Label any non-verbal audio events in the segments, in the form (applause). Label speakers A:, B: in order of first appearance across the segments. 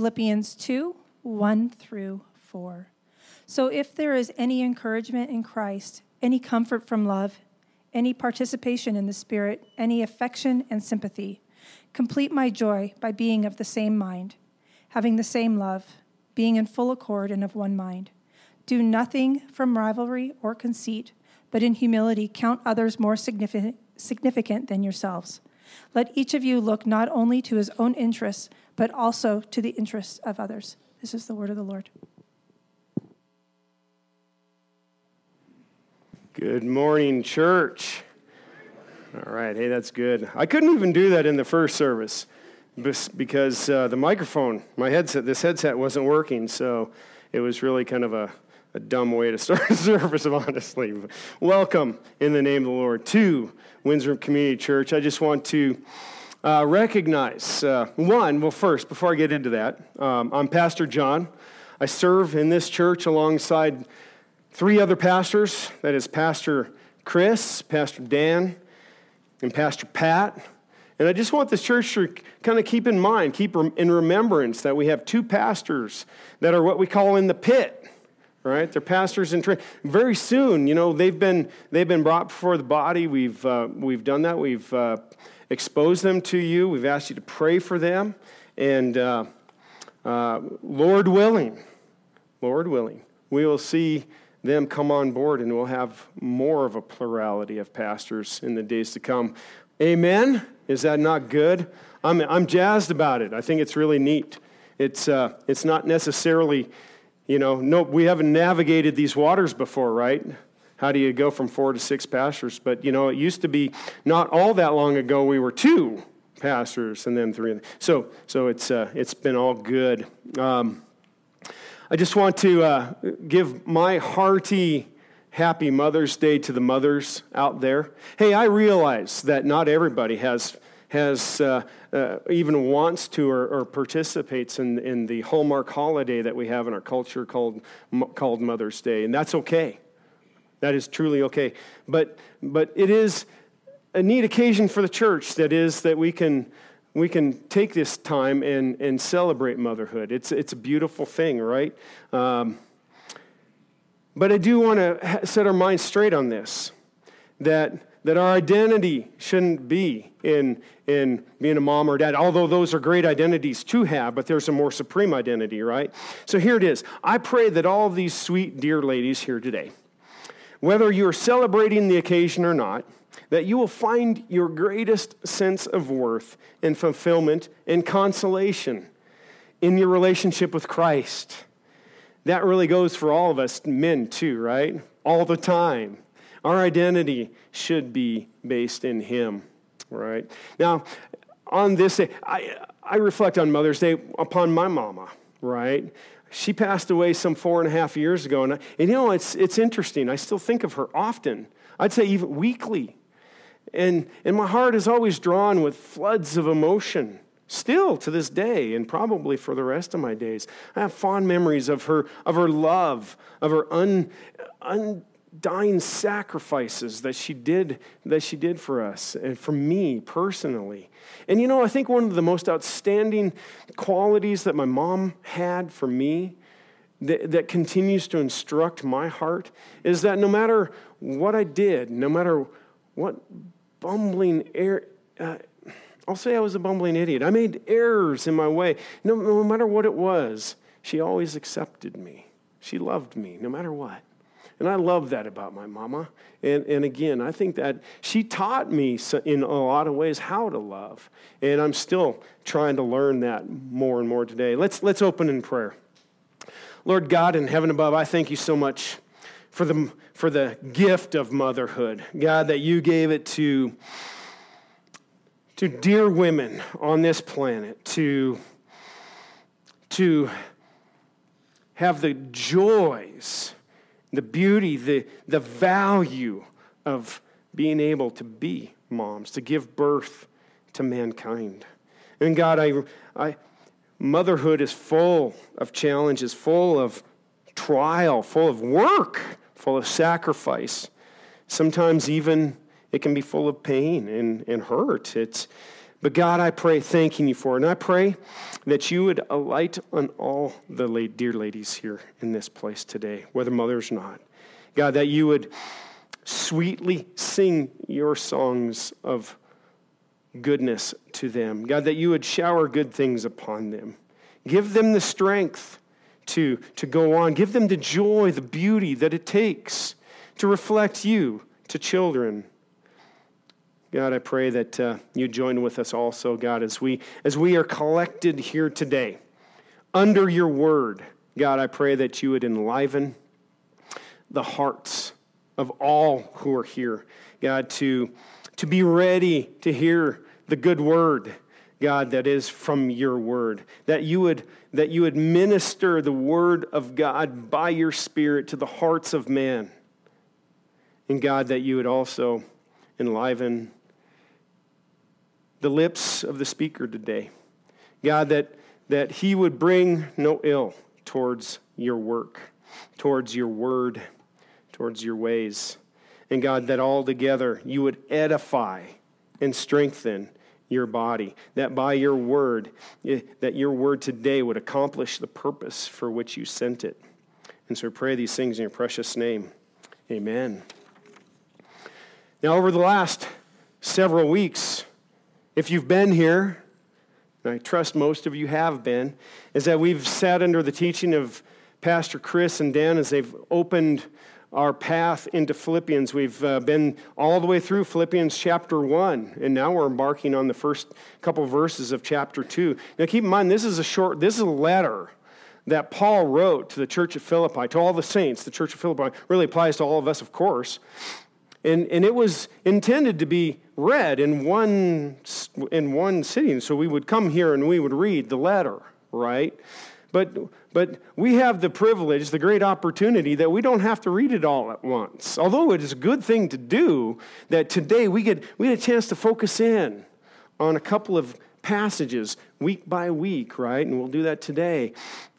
A: Philippians 2 1 through 4. So if there is any encouragement in Christ, any comfort from love, any participation in the Spirit, any affection and sympathy, complete my joy by being of the same mind, having the same love, being in full accord and of one mind. Do nothing from rivalry or conceit, but in humility count others more significant, significant than yourselves. Let each of you look not only to his own interests, but also to the interests of others. This is the word of the Lord.
B: Good morning, church. All right, hey, that's good. I couldn't even do that in the first service because uh, the microphone, my headset, this headset wasn't working, so it was really kind of a, a dumb way to start a service, of honestly. Welcome in the name of the Lord to Windsor Community Church. I just want to uh, recognize uh, one, well, first, before I get into that, um, I'm Pastor John. I serve in this church alongside three other pastors that is, Pastor Chris, Pastor Dan, and Pastor Pat. And I just want this church to kind of keep in mind, keep in remembrance that we have two pastors that are what we call in the pit, right? They're pastors in training. Very soon, you know, they've been they've been brought before the body. We've uh, we've done that. We've uh, exposed them to you. We've asked you to pray for them, and uh, uh Lord willing, Lord willing, we will see them come on board and we'll have more of a plurality of pastors in the days to come. Amen? Is that not good? I'm, I'm jazzed about it. I think it's really neat. It's, uh, it's not necessarily, you know, no, we haven't navigated these waters before, right? How do you go from four to six pastors? But, you know, it used to be not all that long ago we were two pastors and then three. So, so it's, uh, it's been all good. Um, I just want to uh, give my hearty happy Mother's Day to the mothers out there. Hey, I realize that not everybody has has uh, uh, even wants to or, or, participates in, in the hallmark holiday that we have in our culture called called Mother's Day, and that's okay. That is truly okay. But but it is a neat occasion for the church. That is that we can we can take this time and, and celebrate motherhood. It's, it's a beautiful thing, right? Um, but I do want to set our minds straight on this that, that our identity shouldn't be in, in being a mom or dad, although those are great identities to have, but there's a more supreme identity, right? So here it is. I pray that all these sweet, dear ladies here today, whether you're celebrating the occasion or not, that you will find your greatest sense of worth and fulfillment and consolation in your relationship with Christ. That really goes for all of us men, too, right? All the time. Our identity should be based in Him, right? Now, on this day, I, I reflect on Mother's Day upon my mama, right? She passed away some four and a half years ago, and, I, and you know, it's, it's interesting. I still think of her often. I'd say even weekly. And, and my heart is always drawn with floods of emotion, still to this day, and probably for the rest of my days. I have fond memories of her, of her love, of her un, undying sacrifices that she did that she did for us and for me personally. And you know, I think one of the most outstanding qualities that my mom had for me that, that continues to instruct my heart is that no matter what I did, no matter what bumbling error. Uh, I'll say I was a bumbling idiot. I made errors in my way. No, no matter what it was, she always accepted me. She loved me no matter what. And I love that about my mama. And, and again, I think that she taught me in a lot of ways how to love. And I'm still trying to learn that more and more today. Let's, let's open in prayer. Lord God in heaven above, I thank you so much for the, for the gift of motherhood. God, that you gave it to, to dear women on this planet to, to have the joys, the beauty, the, the value of being able to be moms, to give birth to mankind. And God, I, I, motherhood is full of challenges, full of trial, full of work full of sacrifice. Sometimes even it can be full of pain and, and hurt. It's, But God, I pray, thanking you for it. And I pray that you would alight on all the dear ladies here in this place today, whether mothers or not. God, that you would sweetly sing your songs of goodness to them. God, that you would shower good things upon them. Give them the strength to, to go on. Give them the joy, the beauty that it takes to reflect you to children. God, I pray that uh, you join with us also, God, as we, as we are collected here today under your word. God, I pray that you would enliven the hearts of all who are here, God, to, to be ready to hear the good word, God, that is from your word. That you would, that you would minister the word of God by your spirit to the hearts of man. And God, that you would also enliven the lips of the speaker today. God, that, that he would bring no ill towards your work, towards your word, towards your ways. And God, that all together you would edify and strengthen your body, that by your word, eh, that your word today would accomplish the purpose for which you sent it. And so pray these things in your precious name. Amen. Now, over the last several weeks, if you've been here, and I trust most of you have been, is that we've sat under the teaching of Pastor Chris and Dan as they've opened our path into Philippians. We've uh, been all the way through Philippians chapter 1, and now we're embarking on the first couple verses of chapter 2. Now keep in mind, this is a short, this is a letter that Paul wrote to the church of Philippi, to all the saints. The church of Philippi really applies to all of us, of course. And, and it was intended to be read in one, in one sitting. So we would come here and we would read the letter, right? But, but we have the privilege, the great opportunity that we don't have to read it all at once. Although it is a good thing to do, that today we get, we get a chance to focus in on a couple of passages week by week, right? And we'll do that today.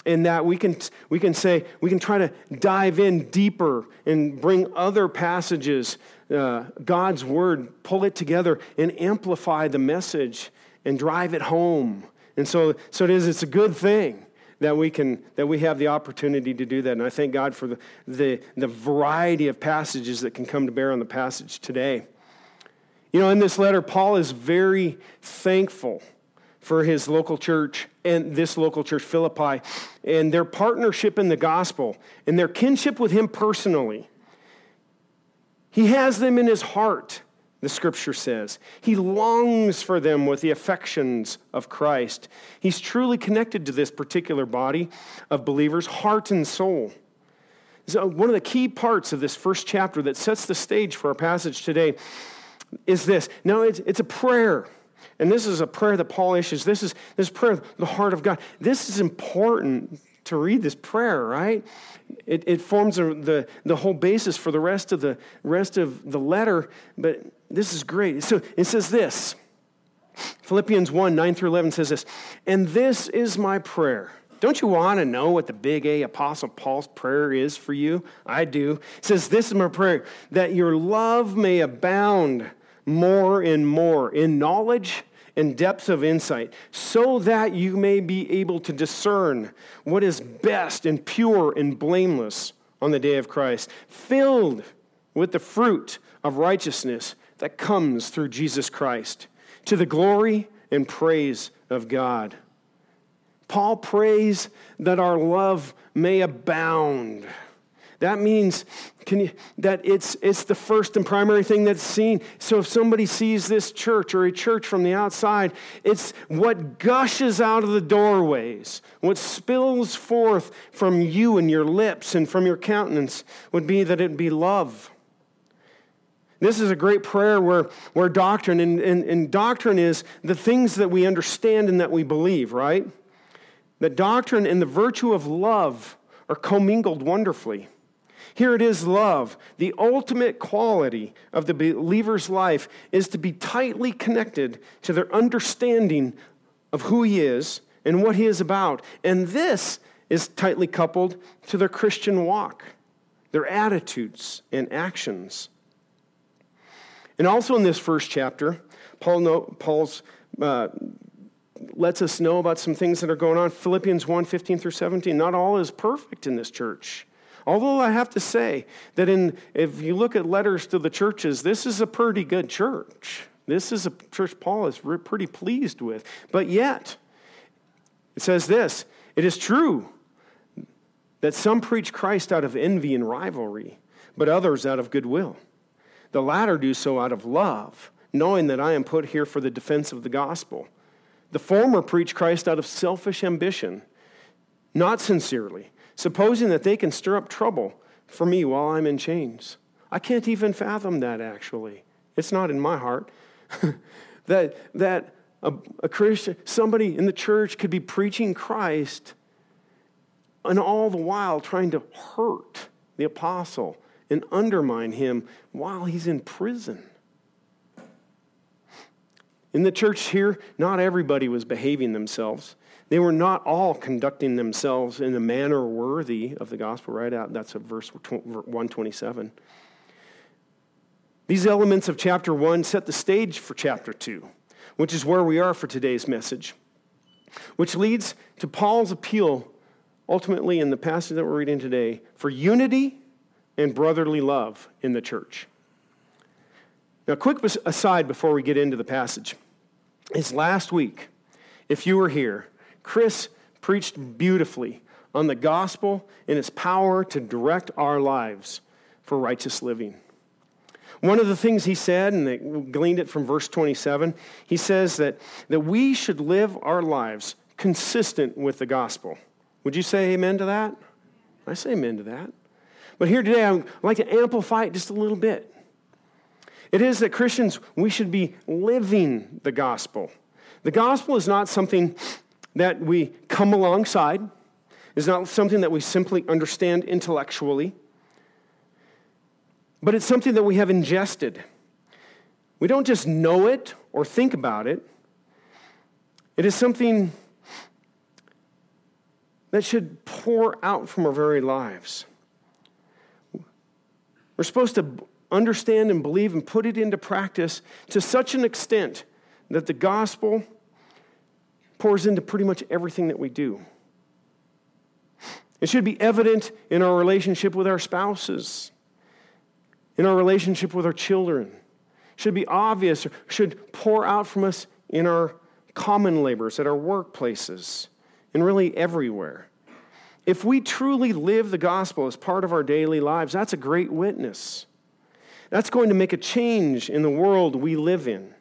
B: And that we can, we can say, we can try to dive in deeper and bring other passages, uh, God's word, pull it together and amplify the message and drive it home. And so, so it is, it's a good thing that we can that we have the opportunity to do that. And i thank god for the, the, the variety of passages that can come to bear on the passage today. You know in this letter paul is very thankful for his local church and this local church philippi and their partnership in the gospel and their kinship with him personally he has them in his heart the scripture says. He longs for them with the affections of Christ. He's truly connected to this particular body of believers, heart and soul. So, one of the key parts of this first chapter that sets the stage for our passage today is this. Now, it's, it's a prayer. And this is a prayer that Paul issues. This is this prayer, the heart of God. This is important to read this prayer, right? It, it forms a, the, the whole basis for the rest of the rest of the letter, but this is great. So it says this. Philippians 1, 9 through 11 says this, and this is my prayer. Don't you want to know what the big A Apostle Paul's prayer is for you? I do. It says, This is my prayer, that your love may abound more and more in knowledge and depth of insight, so that you may be able to discern what is best and pure and blameless on the day of Christ, filled with the fruit of righteousness that comes through Jesus Christ, to the glory and praise of God. Paul prays that our love may abound that means you, that it's, it's the first and primary thing that's seen. So if somebody sees this church or a church from the outside, it's what gushes out of the doorways, what spills forth from you and your lips and from your countenance would be that it be love. This is a great prayer where, where doctrine, and, and, and doctrine is the things that we understand and that we believe, right? That doctrine and the virtue of love are commingled wonderfully. Here it is love. The ultimate quality of the believer's life is to be tightly connected to their understanding of who he is and what he is about. And this is tightly coupled to their Christian walk, their attitudes and actions. And also in this first chapter, Paul Paul's uh, lets us know about some things that are going on. Philippians 1 15 through 17. Not all is perfect in this church. Although I have to say that in, if you look at letters to the churches, this is a pretty good church. This is a church Paul is pretty pleased with. But yet, it says this it is true that some preach Christ out of envy and rivalry, but others out of goodwill. The latter do so out of love, knowing that I am put here for the defense of the gospel. The former preach Christ out of selfish ambition, not sincerely, supposing that they can stir up trouble for me while I'm in chains. I can't even fathom that, actually. It's not in my heart. (laughs) that that a, a Christian, somebody in the church could be preaching Christ and all the while trying to hurt the apostle and undermine him while he's in prison. In the church here, not everybody was behaving themselves. They were not all conducting themselves in a manner worthy of the gospel, right out. That's a verse 127. These elements of chapter 1 set the stage for chapter 2, which is where we are for today's message, which leads to Paul's appeal, ultimately in the passage that we're reading today, for unity and brotherly love in the church. Now, quick aside before we get into the passage is last week, if you were here, Chris preached beautifully on the gospel and its power to direct our lives for righteous living. One of the things he said, and they gleaned it from verse 27, he says that, that we should live our lives consistent with the gospel. Would you say amen to that? I say amen to that. But here today, I'd like to amplify it just a little bit. It is that Christians, we should be living the gospel. The gospel is not something that we come alongside, is not something that we simply understand intellectually, but it's something that we have ingested. We don't just know it or think about it, it is something that should pour out from our very lives. We're supposed to understand and believe and put it into practice to such an extent that the gospel pours into pretty much everything that we do. It should be evident in our relationship with our spouses, in our relationship with our children. It should be obvious, or should pour out from us in our common labors, at our workplaces, and really everywhere. If we truly live the gospel as part of our daily lives, that's a great witness. That's going to make a change in the world we live in.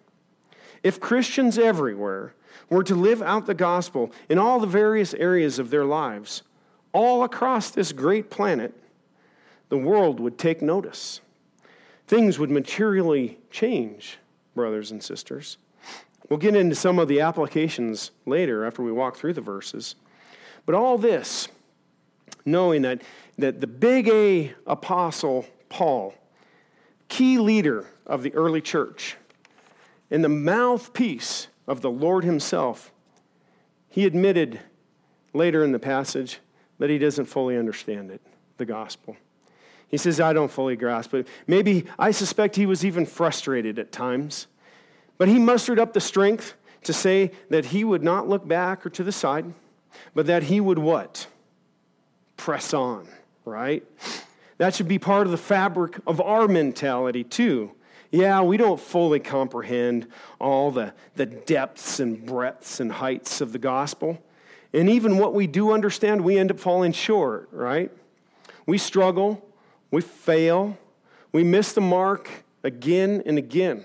B: If Christians everywhere were to live out the gospel in all the various areas of their lives, all across this great planet, the world would take notice. Things would materially change, brothers and sisters. We'll get into some of the applications later after we walk through the verses. But all this, knowing that, that the big A apostle Paul, key leader of the early church, and the mouthpiece of the Lord Himself, he admitted later in the passage that he doesn't fully understand it, the gospel. He says, I don't fully grasp it. Maybe I suspect he was even frustrated at times. But he mustered up the strength to say that he would not look back or to the side, but that he would what? Press on, right? That should be part of the fabric of our mentality, too. Yeah, we don't fully comprehend all the, the depths and breadths and heights of the gospel. And even what we do understand, we end up falling short, right? We struggle, we fail, we miss the mark again and again.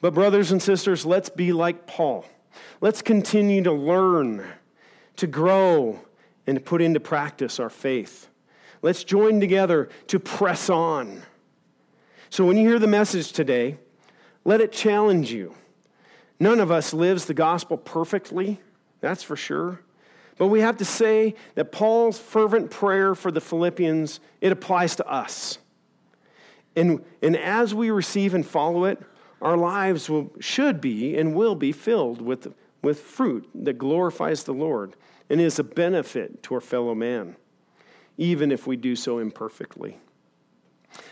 B: But, brothers and sisters, let's be like Paul. Let's continue to learn, to grow, and to put into practice our faith. Let's join together to press on. So when you hear the message today, let it challenge you. None of us lives the gospel perfectly, that's for sure. But we have to say that Paul's fervent prayer for the Philippians, it applies to us. And, and as we receive and follow it, our lives will, should be and will be filled with, with fruit that glorifies the Lord and is a benefit to our fellow man even if we do so imperfectly.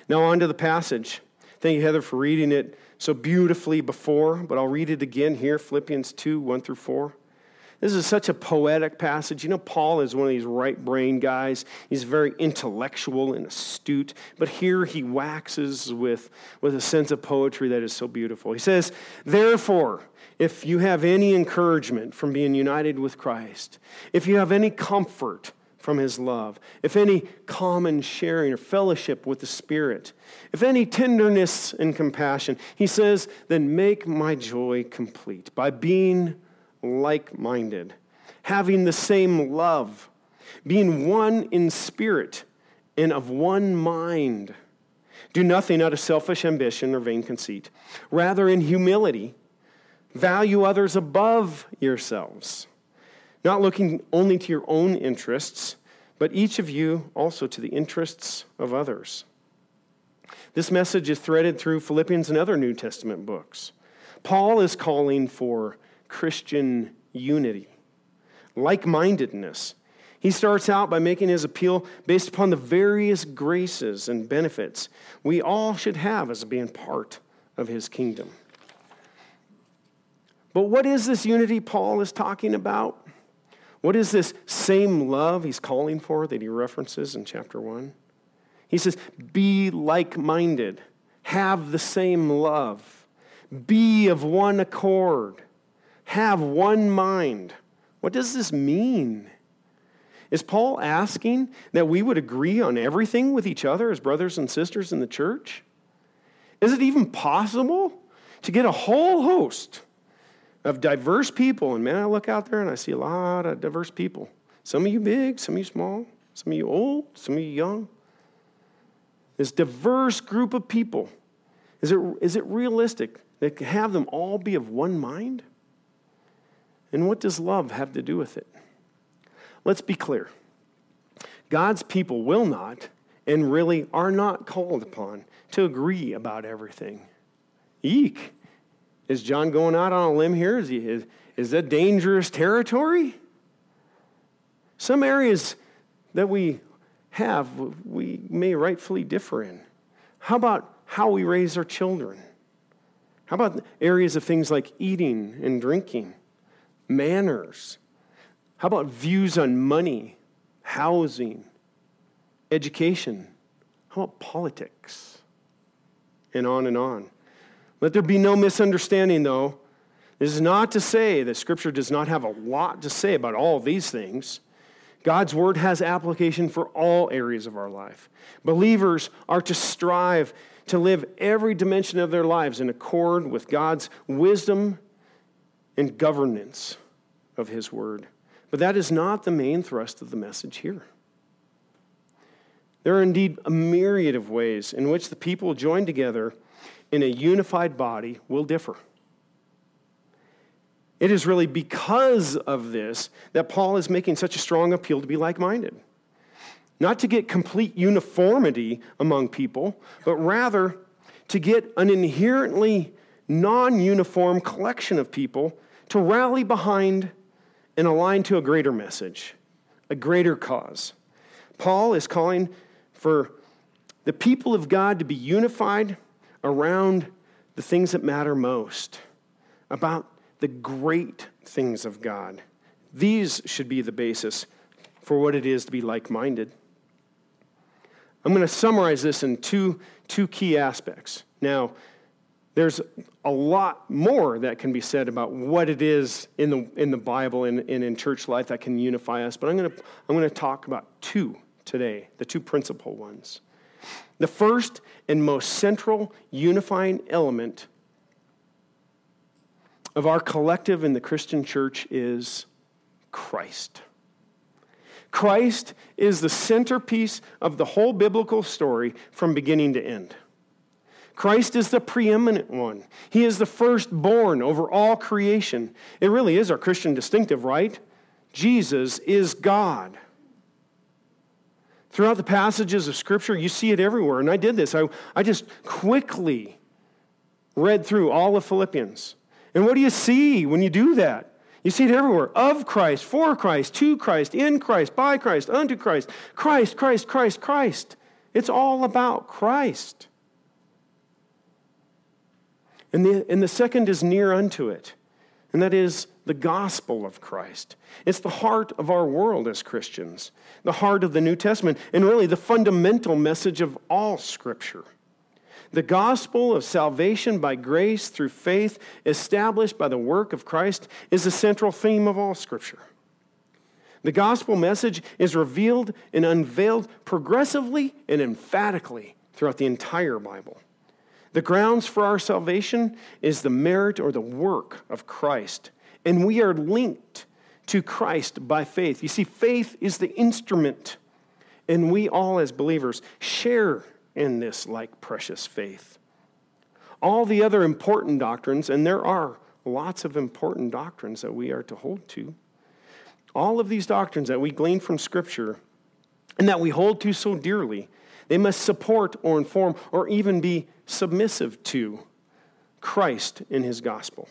B: Now, on to the passage. Thank you, Heather, for reading it so beautifully before, but I'll read it again here Philippians 2 1 through 4. This is such a poetic passage. You know, Paul is one of these right brain guys. He's very intellectual and astute, but here he waxes with, with a sense of poetry that is so beautiful. He says, Therefore, if you have any encouragement from being united with Christ, if you have any comfort, from his love, if any common sharing or fellowship with the Spirit, if any tenderness and compassion, he says, then make my joy complete by being like minded, having the same love, being one in spirit and of one mind. Do nothing out of selfish ambition or vain conceit. Rather, in humility, value others above yourselves not looking only to your own interests, but each of you also to the interests of others. This message is threaded through Philippians and other New Testament books. Paul is calling for Christian unity, like mindedness. He starts out by making his appeal based upon the various graces and benefits we all should have as being part of his kingdom. But what is this unity Paul is talking about? What is this same love he's calling for that he references in chapter 1? He says, Be like minded, have the same love, be of one accord, have one mind. What does this mean? Is Paul asking that we would agree on everything with each other as brothers and sisters in the church? Is it even possible to get a whole host of diverse people. And man, I look out there and I see a lot of diverse people. Some of you big, some of you small, some of you old, some of you young. This diverse group of people. Is it, is it realistic that have them all be of one mind? And what does love have to do with it? Let's be clear. God's people will not and really are not called upon to agree about everything. Eek. Is John going out on a limb here? Is, he, is, is that dangerous territory? Some areas that we have, we may rightfully differ in. How about how we raise our children? How about areas of things like eating and drinking, manners? How about views on money, housing, education? How about politics? And on and on. Let there be no misunderstanding, though. This is not to say that Scripture does not have a lot to say about all these things. God's Word has application for all areas of our life. Believers are to strive to live every dimension of their lives in accord with God's wisdom and governance of His Word. But that is not the main thrust of the message here. There are indeed a myriad of ways in which the people join together in a unified body will differ. It is really because of this that Paul is making such a strong appeal to be like minded. Not to get complete uniformity among people, but rather to get an inherently non uniform collection of people to rally behind and align to a greater message, a greater cause. Paul is calling for the people of God to be unified around the things that matter most, about the great things of God. These should be the basis for what it is to be like minded. I'm going to summarize this in two, two key aspects. Now, there's a lot more that can be said about what it is in the, in the Bible and, and in church life that can unify us, but I'm going, to, I'm going to talk about two today, the two principal ones. The first and most central unifying element of our collective in the Christian church is Christ. Christ is the centerpiece of the whole biblical story from beginning to end. Christ is the preeminent one. He is the firstborn over all creation. It really is our Christian distinctive, right? Jesus is God. Throughout the passages of Scripture, you see it everywhere. And I did this. I, I just quickly read through all of Philippians. And what do you see when you do that? You see it everywhere. Of Christ, for Christ, to Christ, in Christ, by Christ, unto Christ. Christ, Christ, Christ, Christ. It's all about Christ. And the, and the second is near unto it, and that is the gospel of Christ. It's the heart of our world as Christians, the heart of the New Testament, and really the fundamental message of all Scripture. The gospel of salvation by grace through faith, established by the work of Christ, is the central theme of all Scripture. The gospel message is revealed and unveiled progressively and emphatically throughout the entire Bible. The grounds for our salvation is the merit or the work of Christ, and we are linked to Christ by faith. You see, faith is the instrument, and we all, as believers, share in this like precious faith. All the other important doctrines, and there are lots of important doctrines that we are to hold to, all of these doctrines that we glean from Scripture and that we hold to so dearly, they must support or inform or even be submissive to Christ in his gospel.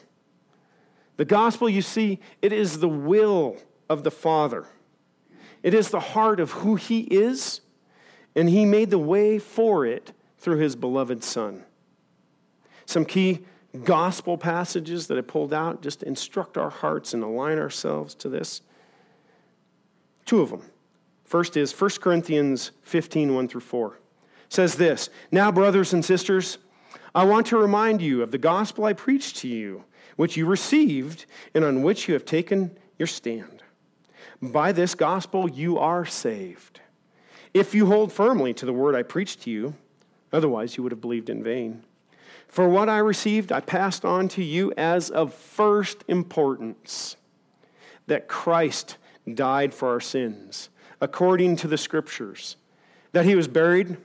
B: The gospel, you see, it is the will of the Father. It is the heart of who he is, and he made the way for it through his beloved Son. Some key gospel passages that I pulled out just to instruct our hearts and align ourselves to this. Two of them. First is 1 Corinthians 15, 1 through 4. It says this Now, brothers and sisters, I want to remind you of the gospel I preached to you, which you received and on which you have taken your stand. By this gospel you are saved. If you hold firmly to the word I preached to you, otherwise you would have believed in vain. For what I received, I passed on to you as of first importance that Christ died for our sins, according to the scriptures, that he was buried, and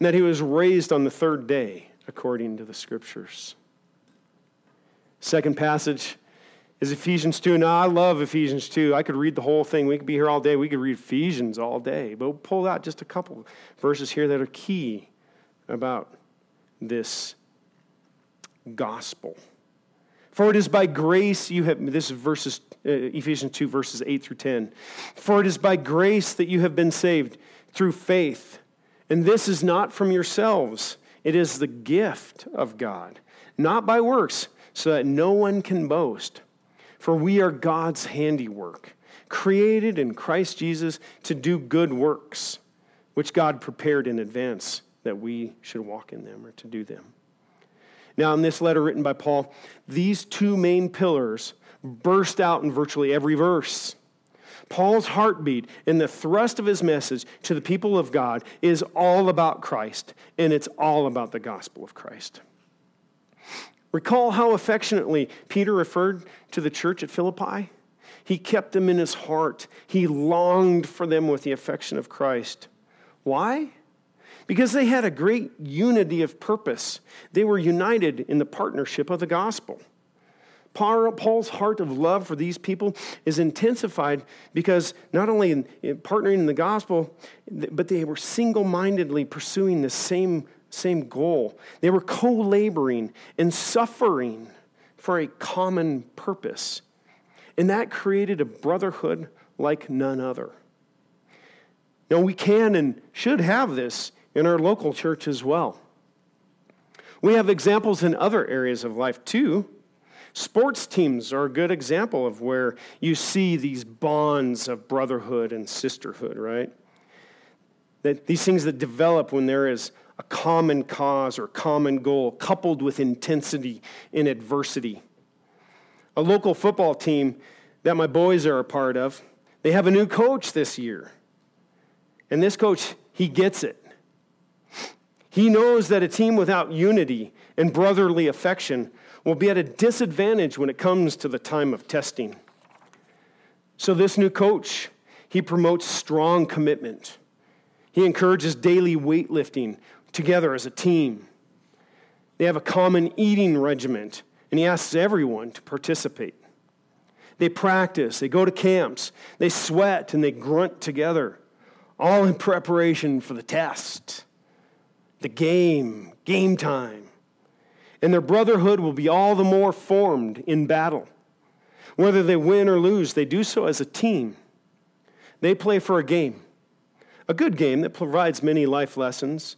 B: that he was raised on the third day, according to the scriptures. Second passage is Ephesians 2. Now, I love Ephesians 2. I could read the whole thing. We could be here all day. We could read Ephesians all day. But we'll pull out just a couple verses here that are key about this gospel. For it is by grace you have, this is verses, uh, Ephesians 2, verses 8 through 10. For it is by grace that you have been saved through faith. And this is not from yourselves, it is the gift of God, not by works, so that no one can boast. For we are God's handiwork, created in Christ Jesus to do good works, which God prepared in advance that we should walk in them or to do them. Now, in this letter written by Paul, these two main pillars burst out in virtually every verse. Paul's heartbeat and the thrust of his message to the people of God is all about Christ, and it's all about the gospel of Christ. Recall how affectionately Peter referred to the church at Philippi? He kept them in his heart. He longed for them with the affection of Christ. Why? because they had a great unity of purpose. They were united in the partnership of the gospel. Paul's heart of love for these people is intensified because not only in, partnering in the gospel, but they were single mindedly pursuing the same, same goal. They were co laboring and suffering for a common purpose. And that created a brotherhood like none other. Now, we can and should have this in our local church as well. We have examples in other areas of life too. Sports teams are a good example of where you see these bonds of brotherhood and sisterhood, right? That these things that develop when there is a common cause or common goal coupled with intensity in adversity. A local football team that my boys are a part of, they have a new coach this year. And this coach, he gets it. He knows that a team without unity and brotherly affection will be at a disadvantage when it comes to the time of testing. So, this new coach, he promotes strong commitment. He encourages daily weightlifting together as a team. They have a common eating regiment, and he asks everyone to participate. They practice, they go to camps, they sweat, and they grunt together, all in preparation for the test the game, game time. And their brotherhood will be all the more formed in battle. Whether they win or lose, they do so as a team. They play for a game, a good game that provides many life lessons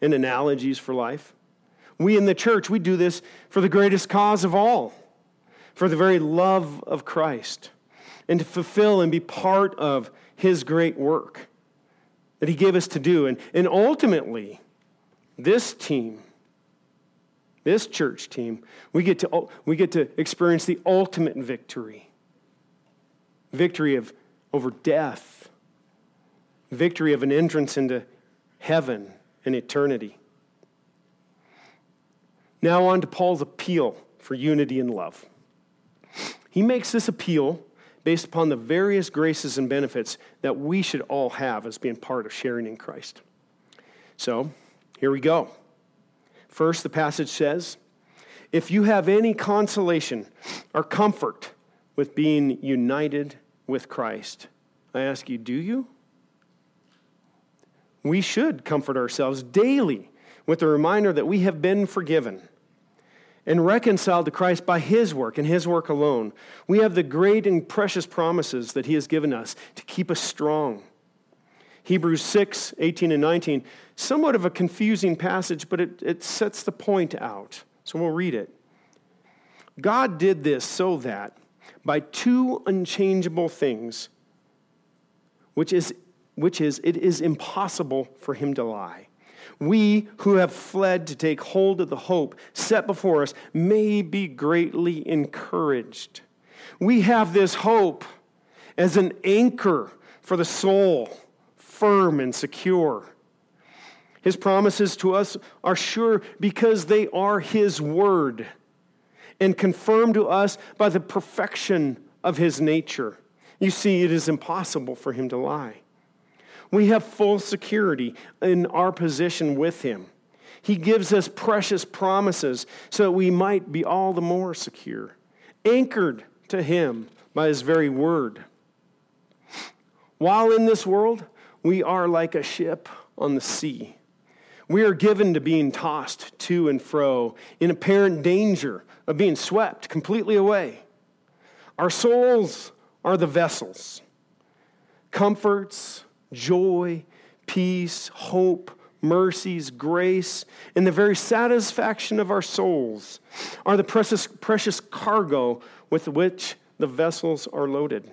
B: and analogies for life. We in the church, we do this for the greatest cause of all, for the very love of Christ, and to fulfill and be part of his great work that he gave us to do. And, and ultimately, this team, this church team, we get, to, we get to experience the ultimate victory victory of, over death, victory of an entrance into heaven and eternity. Now, on to Paul's appeal for unity and love. He makes this appeal based upon the various graces and benefits that we should all have as being part of sharing in Christ. So, here we go. First, the passage says, If you have any consolation or comfort with being united with Christ, I ask you, do you? We should comfort ourselves daily with the reminder that we have been forgiven and reconciled to Christ by his work and his work alone. We have the great and precious promises that he has given us to keep us strong. Hebrews 6, 18 and 19, somewhat of a confusing passage, but it, it sets the point out. So we'll read it. God did this so that by two unchangeable things, which is, which is it is impossible for him to lie we who have fled to take hold of the hope set before us may be greatly encouraged. We have this hope as an anchor for the soul, firm and secure. His promises to us are sure because they are His word and confirmed to us by the perfection of His nature. You see, it is impossible for Him to lie. We have full security in our position with Him. He gives us precious promises so that we might be all the more secure, anchored to Him by His very word. While in this world, we are like a ship on the sea. We are given to being tossed to and fro in apparent danger of being swept completely away. Our souls are the vessels. Comforts, joy, peace, hope, mercies, grace, and the very satisfaction of our souls are the precious, precious cargo with which the vessels are loaded.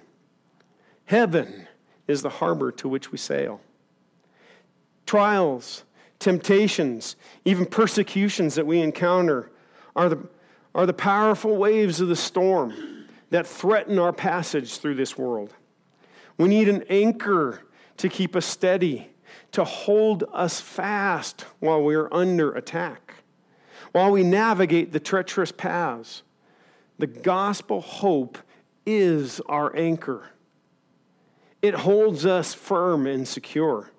B: Heaven is the harbor to which we sail. Trials, temptations, even persecutions that we encounter are the, are the powerful waves of the storm that threaten our passage through this world. We need an anchor to keep us steady, to hold us fast while we are under attack, while we navigate the treacherous paths. The gospel hope is our anchor. It holds us firm and secure.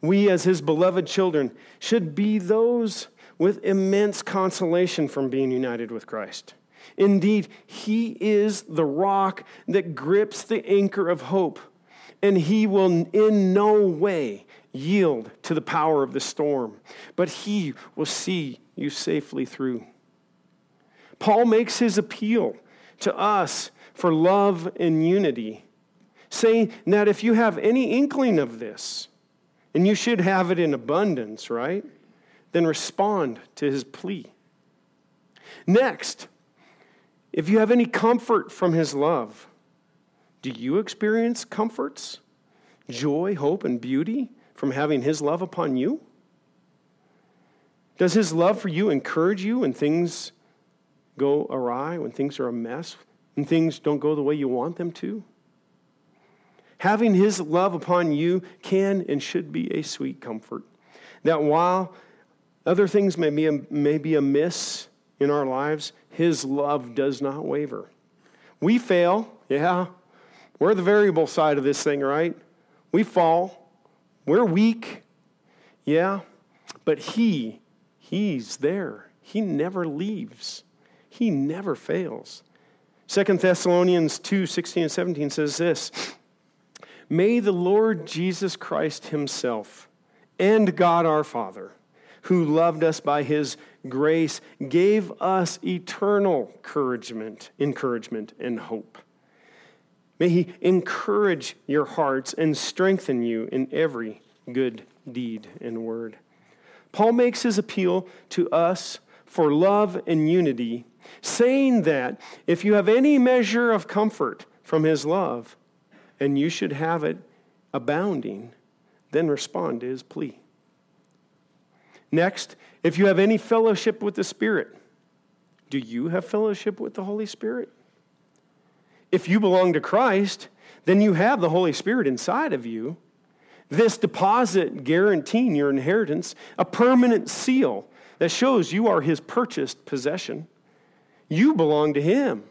B: We, as his beloved children, should be those with immense consolation from being united with Christ. Indeed, he is the rock that grips the anchor of hope and he will in no way yield to the power of the storm, but he will see you safely through. Paul makes his appeal to us for love and unity, saying that if you have any inkling of this, and you should have it in abundance, right? Then respond to his plea. Next, if you have any comfort from his love, do you experience comforts, joy, hope, and beauty from having His love upon you? Does His love for you encourage you when things go awry, when things are a mess, when things don't go the way you want them to? Having His love upon you can and should be a sweet comfort. That while other things may be, may be amiss in our lives, His love does not waver. We fail, yeah, we're the variable side of this thing, right? We fall. We're weak. Yeah. But He, He's there. He never leaves. He never fails. Second Thessalonians 2 16 and 17 says this May the Lord Jesus Christ Himself and God our Father, who loved us by His grace, gave us eternal encouragement, encouragement and hope May He encourage your hearts and strengthen you in every good deed and word. Paul makes his appeal to us for love and unity, saying that if you have any measure of comfort from his love, and you should have it abounding, then respond to his plea. Next, if you have any fellowship with the Spirit, do you have fellowship with the Holy Spirit? If you belong to Christ, then you have the Holy Spirit inside of you. This deposit guaranteeing your inheritance, a permanent seal that shows you are his purchased possession. You belong to him.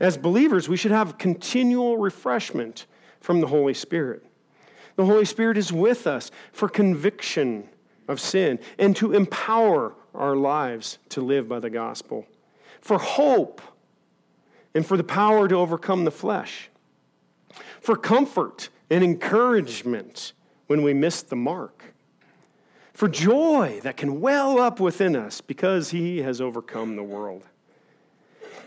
B: As believers, we should have continual refreshment from the Holy Spirit. The Holy Spirit is with us for conviction of sin and to empower our lives to live by the gospel, for hope and for the power to overcome the flesh, for comfort and encouragement when we miss the mark, for joy that can well up within us because he has overcome the world.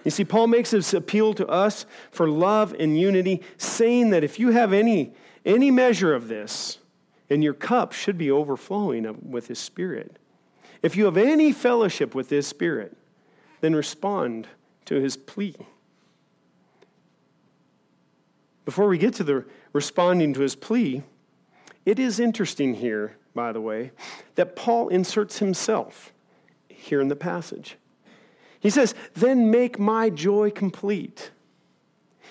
B: You see, Paul makes this appeal to us for love and unity, saying that if you have any, any measure of this, and your cup should be overflowing with his spirit. If you have any fellowship with his spirit, then respond to his plea. Before we get to the responding to his plea, it is interesting here, by the way, that Paul inserts himself here in the passage. He says, Then make my joy complete.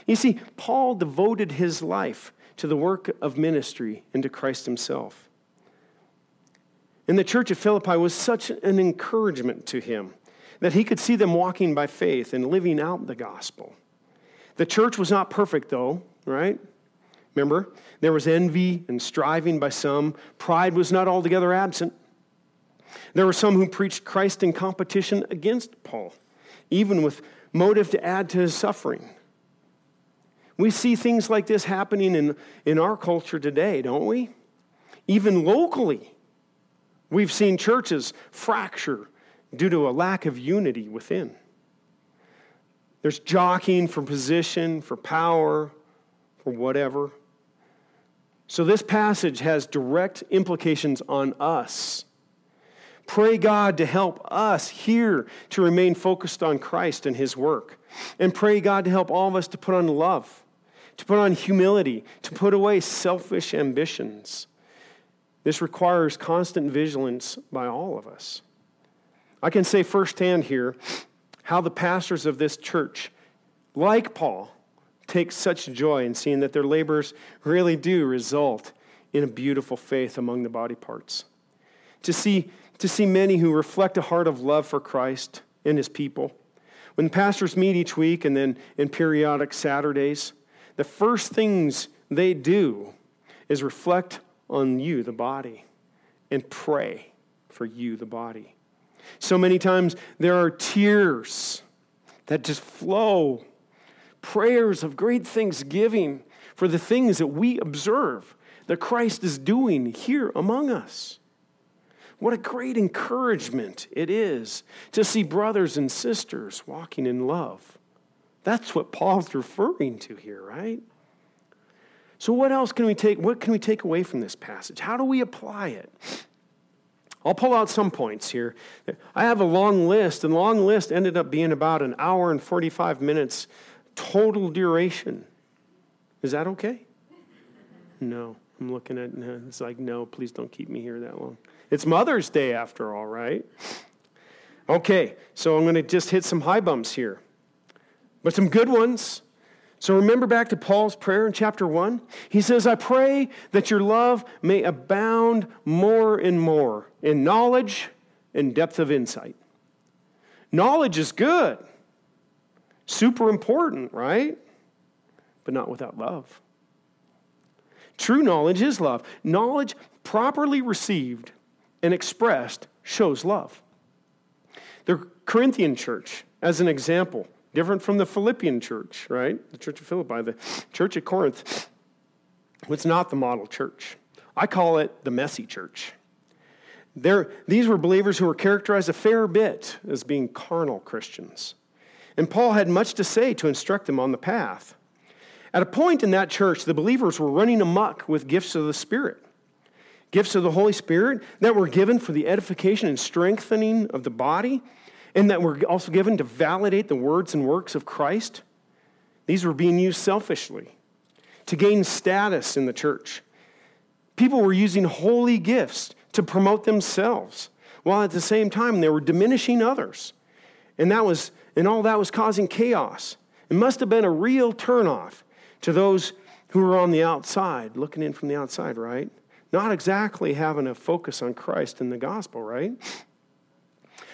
B: You see, Paul devoted his life to the work of ministry and to Christ himself. And the church of Philippi was such an encouragement to him that he could see them walking by faith and living out the gospel. The church was not perfect, though, right? Remember, there was envy and striving by some. Pride was not altogether absent. There were some who preached Christ in competition against Paul, even with motive to add to his suffering. We see things like this happening in, in our culture today, don't we? Even locally, we've seen churches fracture due to a lack of unity within. There's jockeying for position, for power, for whatever. So, this passage has direct implications on us. Pray God to help us here to remain focused on Christ and His work. And pray God to help all of us to put on love to put on humility, to put away selfish ambitions. This requires constant vigilance by all of us. I can say firsthand here how the pastors of this church, like Paul, take such joy in seeing that their labors really do result in a beautiful faith among the body parts. To see, to see many who reflect a heart of love for Christ and his people. When pastors meet each week and then in periodic Saturdays, the first things they do is reflect on you, the body, and pray for you, the body. So many times there are tears that just flow, prayers of great thanksgiving for the things that we observe that Christ is doing here among us. What a great encouragement it is to see brothers and sisters walking in love. That's what Paul's referring to here, right? So what else can we take what can we take away from this passage? How do we apply it? I'll pull out some points here. I have a long list, and long list ended up being about an hour and 45 minutes total duration. Is that okay? No. I'm looking at it's like, no, please don't keep me here that long. It's Mother's Day after all, right? Okay, so I'm going to just hit some high bumps here but some good ones. So remember back to Paul's prayer in chapter 1? He says, I pray that your love may abound more and more in knowledge and depth of insight. Knowledge is good, super important, right? But not without love. True knowledge is love. Knowledge properly received and expressed shows love. The Corinthian church, as an example, Different from the Philippian church, right? The church of Philippi. The church at Corinth was not the model church. I call it the messy church. There, these were believers who were characterized a fair bit as being carnal Christians. And Paul had much to say to instruct them on the path. At a point in that church, the believers were running amuck with gifts of the Spirit. Gifts of the Holy Spirit that were given for the edification and strengthening of the body, and that were also given to validate the words and works of Christ. These were being used selfishly to gain status in the church. People were using holy gifts to promote themselves, while at the same time they were diminishing others. And that was and all that was causing chaos. It must have been a real turnoff to those who were on the outside, looking in from the outside, right? Not exactly having a focus on Christ and the gospel, right?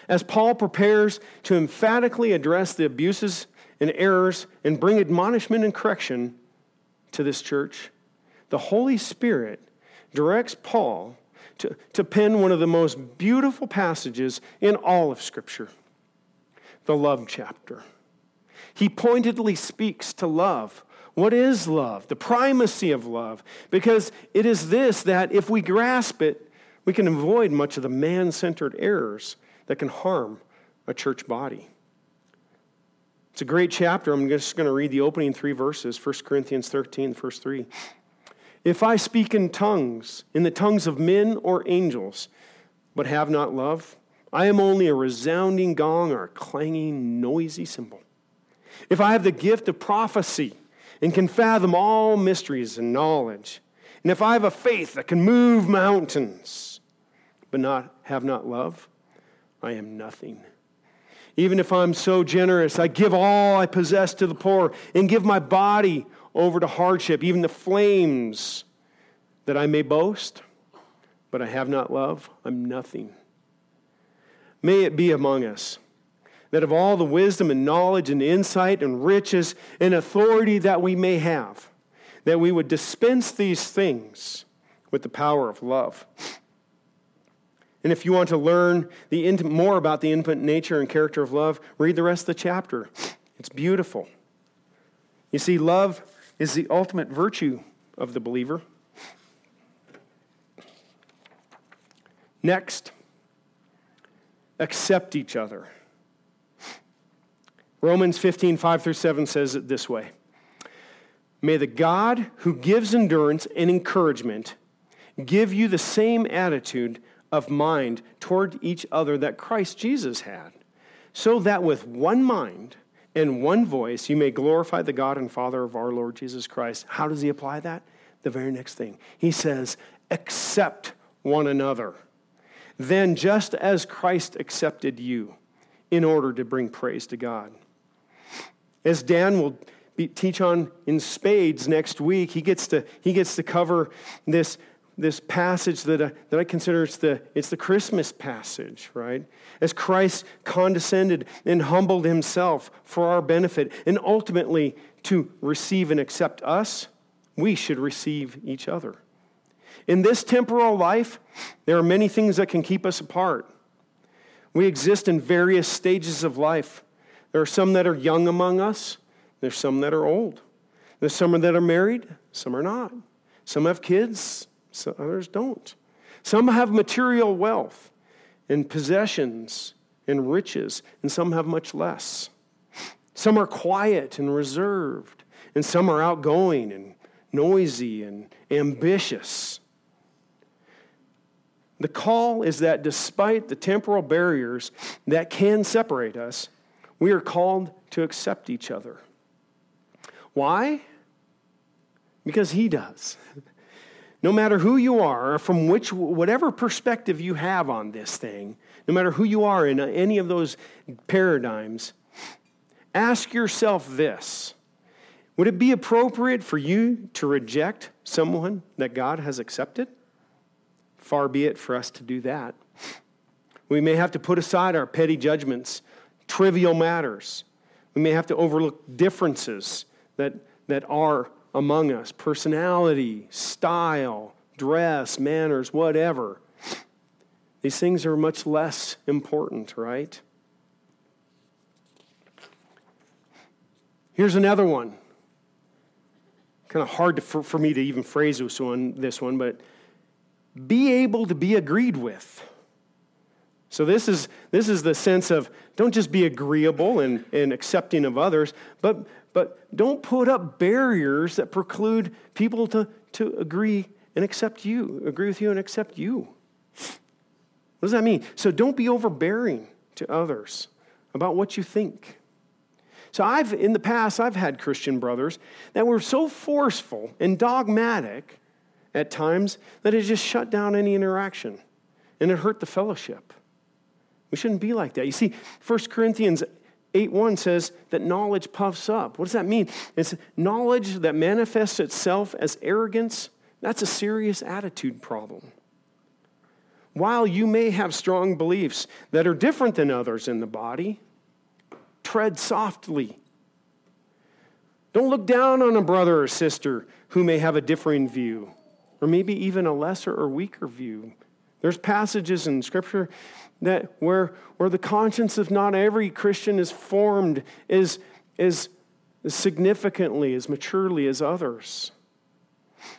B: As Paul prepares to emphatically address the abuses and errors and bring admonishment and correction to this church, the Holy Spirit directs Paul to, to pen one of the most beautiful passages in all of Scripture the love chapter. He pointedly speaks to love. What is love? The primacy of love. Because it is this that if we grasp it, we can avoid much of the man centered errors that can harm a church body. It's a great chapter. I'm just going to read the opening three verses 1 Corinthians 13, verse 3. If I speak in tongues, in the tongues of men or angels, but have not love, I am only a resounding gong or a clanging, noisy cymbal. If I have the gift of prophecy and can fathom all mysteries and knowledge, and if I have a faith that can move mountains, but not have not love, I am nothing. Even if I'm so generous, I give all I possess to the poor and give my body over to hardship, even the flames that I may boast, but I have not love, I'm nothing. May it be among us that of all the wisdom and knowledge and insight and riches and authority that we may have, that we would dispense these things with the power of love. And if you want to learn the more about the infinite nature and character of love, read the rest of the chapter. It's beautiful. You see, love is the ultimate virtue of the believer. Next, accept each other. Romans 15, 5 through 7 says it this way May the God who gives endurance and encouragement give you the same attitude of mind toward each other that Christ Jesus had, so that with one mind, and one voice, you may glorify the God and Father of our Lord Jesus Christ. How does he apply that? The very next thing. He says, accept one another. Then, just as Christ accepted you in order to bring praise to God. As Dan will be, teach on in spades next week, he gets to, he gets to cover this this passage that I, that I consider it's the, it's the Christmas passage, right? As Christ condescended and humbled himself for our benefit, and ultimately to receive and accept us, we should receive each other. In this temporal life, there are many things that can keep us apart. We exist in various stages of life. There are some that are young among us, there's some that are old. There's some that are married, some are not. Some have kids, some others don't. Some have material wealth and possessions and riches, and some have much less. Some are quiet and reserved, and some are outgoing and noisy and ambitious. The call is that despite the temporal barriers that can separate us, we are called to accept each other. Why? Because He does. No matter who you are, or from which, whatever perspective you have on this thing, no matter who you are in any of those paradigms, ask yourself this Would it be appropriate for you to reject someone that God has accepted? Far be it for us to do that. We may have to put aside our petty judgments, trivial matters. We may have to overlook differences that, that are among us personality, style, dress, manners, whatever. These things are much less important, right? Here's another one. Kind of hard to, for, for me to even phrase this one, this one, but be able to be agreed with. So this is this is the sense of don't just be agreeable and, and accepting of others, but but don't put up barriers that preclude people to, to agree and accept you, agree with you and accept you. What does that mean? So don't be overbearing to others about what you think. So I've in the past I've had Christian brothers that were so forceful and dogmatic at times that it just shut down any interaction and it hurt the fellowship. We shouldn't be like that. You see, 1 Corinthians 8 1 says that knowledge puffs up. What does that mean? It's knowledge that manifests itself as arrogance. That's a serious attitude problem. While you may have strong beliefs that are different than others in the body, tread softly. Don't look down on a brother or sister who may have a differing view, or maybe even a lesser or weaker view. There's passages in Scripture that where, where the conscience of not every Christian is formed as, as significantly, as maturely as others.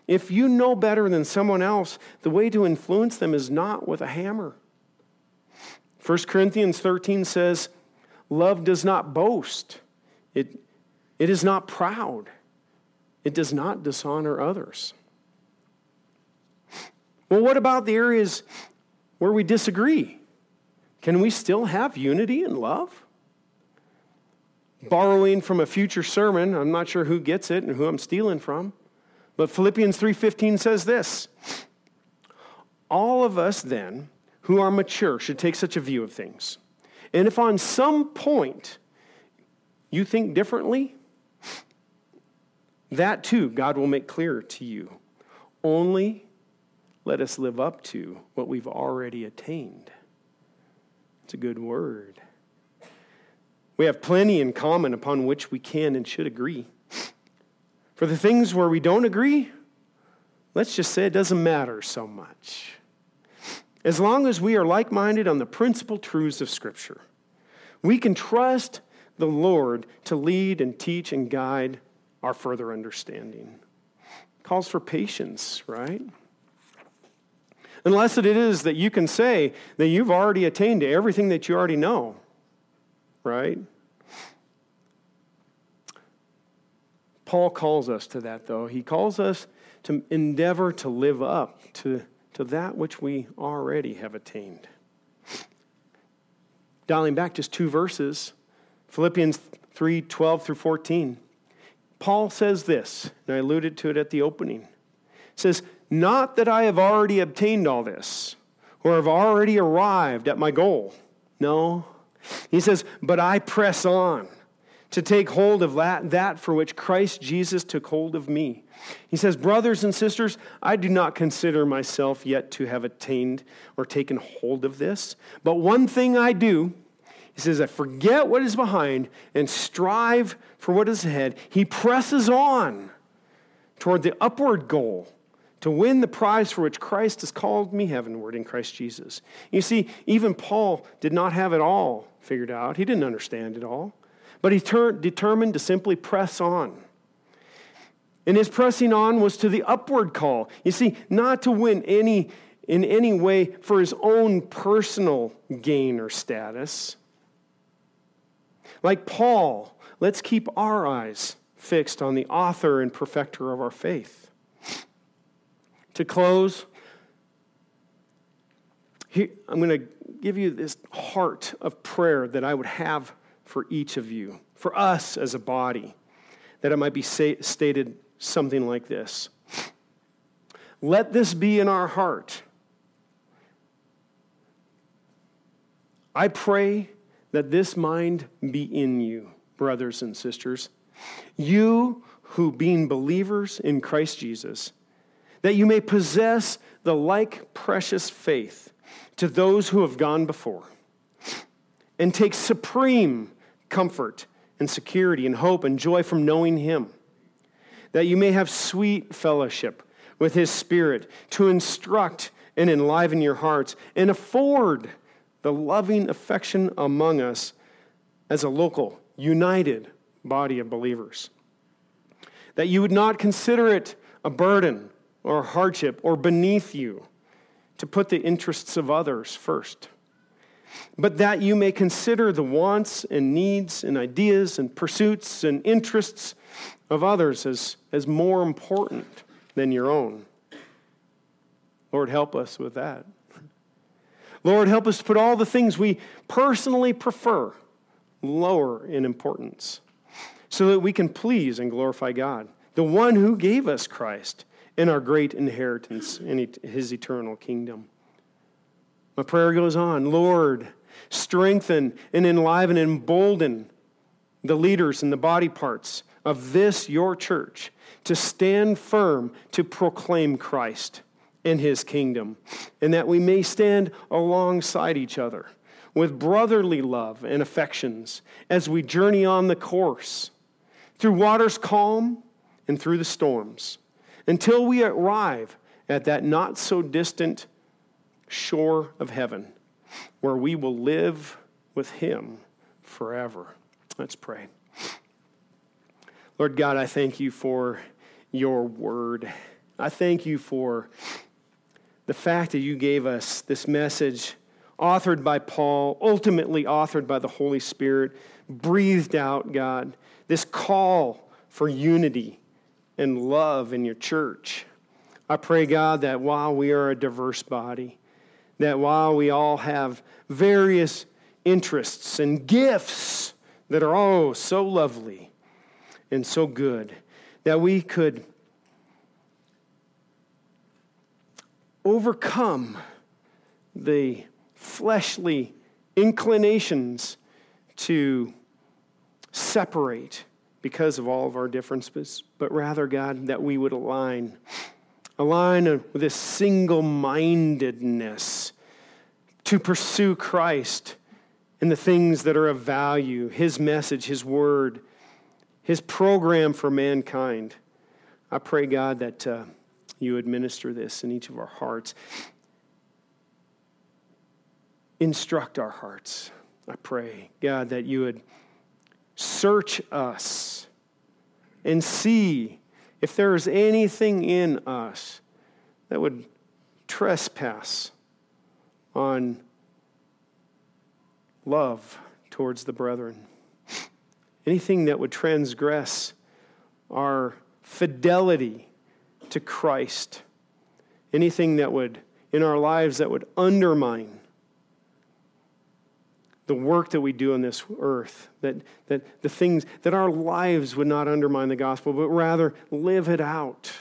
B: If you know better than someone else, the way to influence them is not with a hammer. 1 Corinthians 13 says, Love does not boast, it, it is not proud, it does not dishonor others. Well, what about the areas where we disagree? Can we still have unity and love? Borrowing from a future sermon, I'm not sure who gets it and who I'm stealing from, but Philippians 3:15 says this. All of us then who are mature should take such a view of things. And if on some point you think differently, that too God will make clear to you. Only let us live up to what we've already attained. It's a good word. We have plenty in common upon which we can and should agree. For the things where we don't agree, let's just say it doesn't matter so much as long as we are like minded on the principal truths of Scripture. We can trust the Lord to lead and teach and guide our further understanding. Calls for patience, right? Unless it is that you can say that you've already attained to everything that you already know, right? Paul calls us to that, though. He calls us to endeavor to live up to to that which we already have attained. Dialing back just two verses, Philippians 3 12 through 14. Paul says this, and I alluded to it at the opening. says, Not that I have already obtained all this, or have already arrived at my goal. No. He says, But I press on to take hold of that, that for which Christ Jesus took hold of me. He says, Brothers and sisters, I do not consider myself yet to have attained or taken hold of this. But one thing I do, he says, I forget what is behind and strive for what is ahead. He presses on toward the upward goal to win the prize for which Christ has called me heavenward in Christ Jesus. You see, even Paul did not have it all figured out, he didn't understand it all, but he ter- determined to simply press on. And his pressing on was to the upward call. You see, not to win any in any way for his own personal gain or status. Like Paul, let's keep our eyes fixed on the author and perfecter of our faith. To close, here, I'm going to give you this heart of prayer that I would have for each of you, for us as a body, that it might be say, stated something like this Let this be in our heart. I pray that this mind be in you, brothers and sisters. You who, being believers in Christ Jesus, that you may possess the like precious faith to those who have gone before, and take supreme comfort and security and hope and joy from knowing Him that you may have sweet fellowship with his Spirit to instruct and enliven your hearts and afford the loving affection among us as a local, united body of believers. That you would not consider it a burden or hardship or beneath you to put the interests of others first, but that you may consider the wants and needs and ideas and pursuits and interests of others as, as more important than your own. Lord, help us with that. Lord, help us to put all the things we personally prefer lower in importance so that we can please and glorify God, the one who gave us Christ and our great inheritance in his eternal kingdom. My prayer goes on Lord, strengthen and enliven and embolden the leaders and the body parts of this, your church, to stand firm to proclaim Christ and his kingdom, and that we may stand alongside each other with brotherly love and affections as we journey on the course through waters calm and through the storms until we arrive at that not so distant shore of heaven where we will live with him forever. Let's pray. Lord God, I thank you for your word. I thank you for the fact that you gave us this message, authored by Paul, ultimately authored by the Holy Spirit, breathed out, God, this call for unity and love in your church. I pray, God, that while we are a diverse body, that while we all have various interests and gifts that are oh so lovely and so good, that we could overcome the fleshly inclinations to separate because of all of our differences, but rather, God, that we would align. Align with this single mindedness to pursue Christ and the things that are of value, His message, His word, His program for mankind. I pray, God, that. Uh, you administer this in each of our hearts. Instruct our hearts, I pray, God, that you would search us and see if there is anything in us that would trespass on love towards the brethren, anything that would transgress our fidelity to Christ, anything that would, in our lives, that would undermine the work that we do on this earth, that, that the things, that our lives would not undermine the gospel, but rather live it out.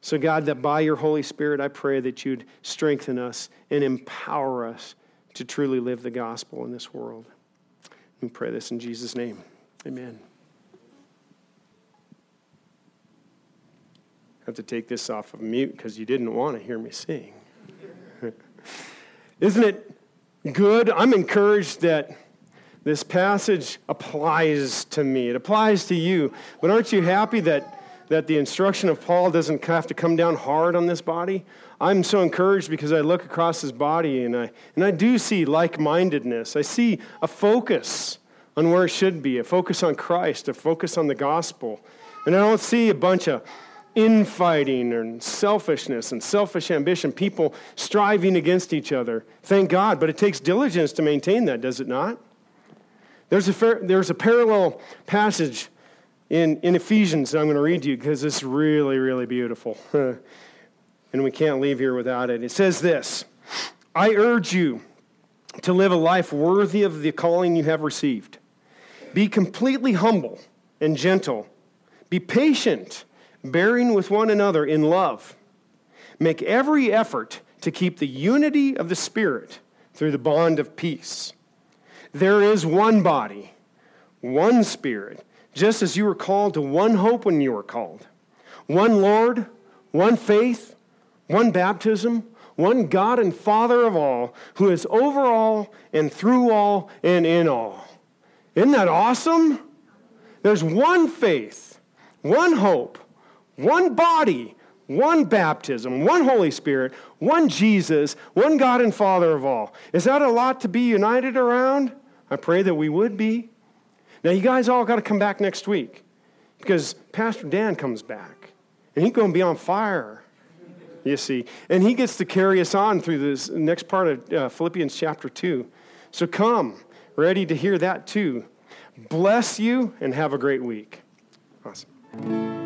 B: So, God, that by your Holy Spirit, I pray that you'd strengthen us and empower us to truly live the gospel in this world. We pray this in Jesus' name. Amen. I have to take this off of mute because you didn't want to hear me sing. (laughs) Isn't it good? I'm encouraged that this passage applies to me. It applies to you. But aren't you happy that, that the instruction of Paul doesn't have to come down hard on this body? I'm so encouraged because I look across his body and I, and I do see like mindedness. I see a focus on where it should be, a focus on Christ, a focus on the gospel. And I don't see a bunch of infighting and selfishness and selfish ambition, people striving against each other. Thank God, but it takes diligence to maintain that, does it not? There's a, fair, there's a parallel passage in, in Ephesians that I'm going to read to you because it's really, really beautiful. (laughs) and we can't leave here without it. It says this I urge you to live a life worthy of the calling you have received. Be completely humble and gentle. Be patient bearing with one another in love. Make every effort to keep the unity of the Spirit through the bond of peace. There is one body, one Spirit, just as you were called to one hope when you were called, one Lord, one faith, one baptism, one God and Father of all, who is over all and through all and in all. Isn't that awesome? There's one faith, one hope, one body, one baptism, one Holy Spirit, one Jesus, one God and Father of all. Is that a lot to be united around? I pray that we would be. Now, you guys all got to come back next week because Pastor Dan comes back and he's going to be on fire, you see. And he gets to carry us on through this next part of uh, Philippians chapter 2. So come, ready to hear that too. Bless you and have a great week. Awesome.